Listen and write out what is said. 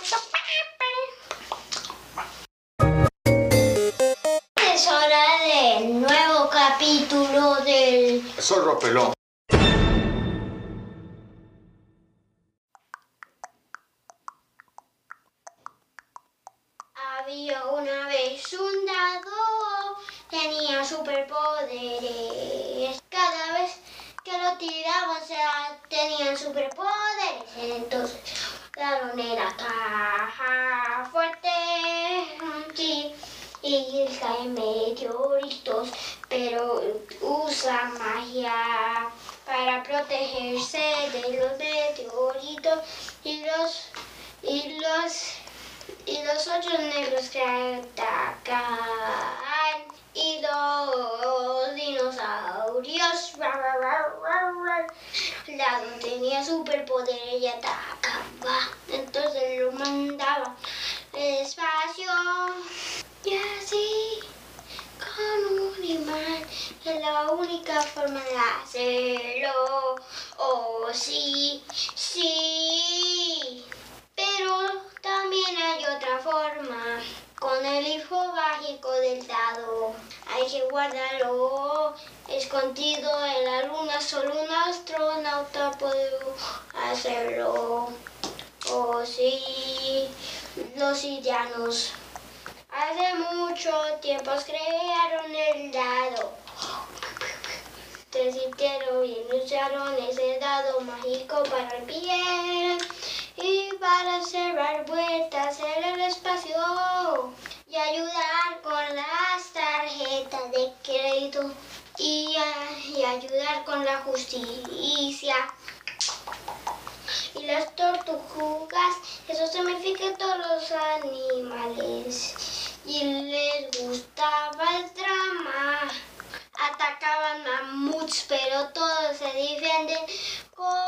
Es hora del nuevo capítulo del Zorro pelón. Había una vez un dado, tenía superpoderes. Cada vez que lo tiraban, o sea, tenían superpoderes. Entonces, la era caja meteoritos, pero usa magia para protegerse de los meteoritos y los y los y los ocho negros que atacan y los dinosaurios. Lado tenía superpoder y atacaba. Entonces lo mandaba despacio y así con un imán. Es única forma de hacerlo. Oh, sí, sí. Pero también hay otra forma. Con el hijo mágico del dado. Hay que guardarlo escondido en la luna. Solo un astronauta puede hacerlo. Oh, sí. Los indianos. Hace mucho tiempo crearon el dado. Te sintieron y usaron ese dado mágico para el bien y para cerrar vueltas en el espacio y ayudar con las tarjetas de crédito y, y ayudar con la justicia. Y las tortugas, eso significa todos los animales. Y les gustaba el drama. muchos, pero todos se defienden con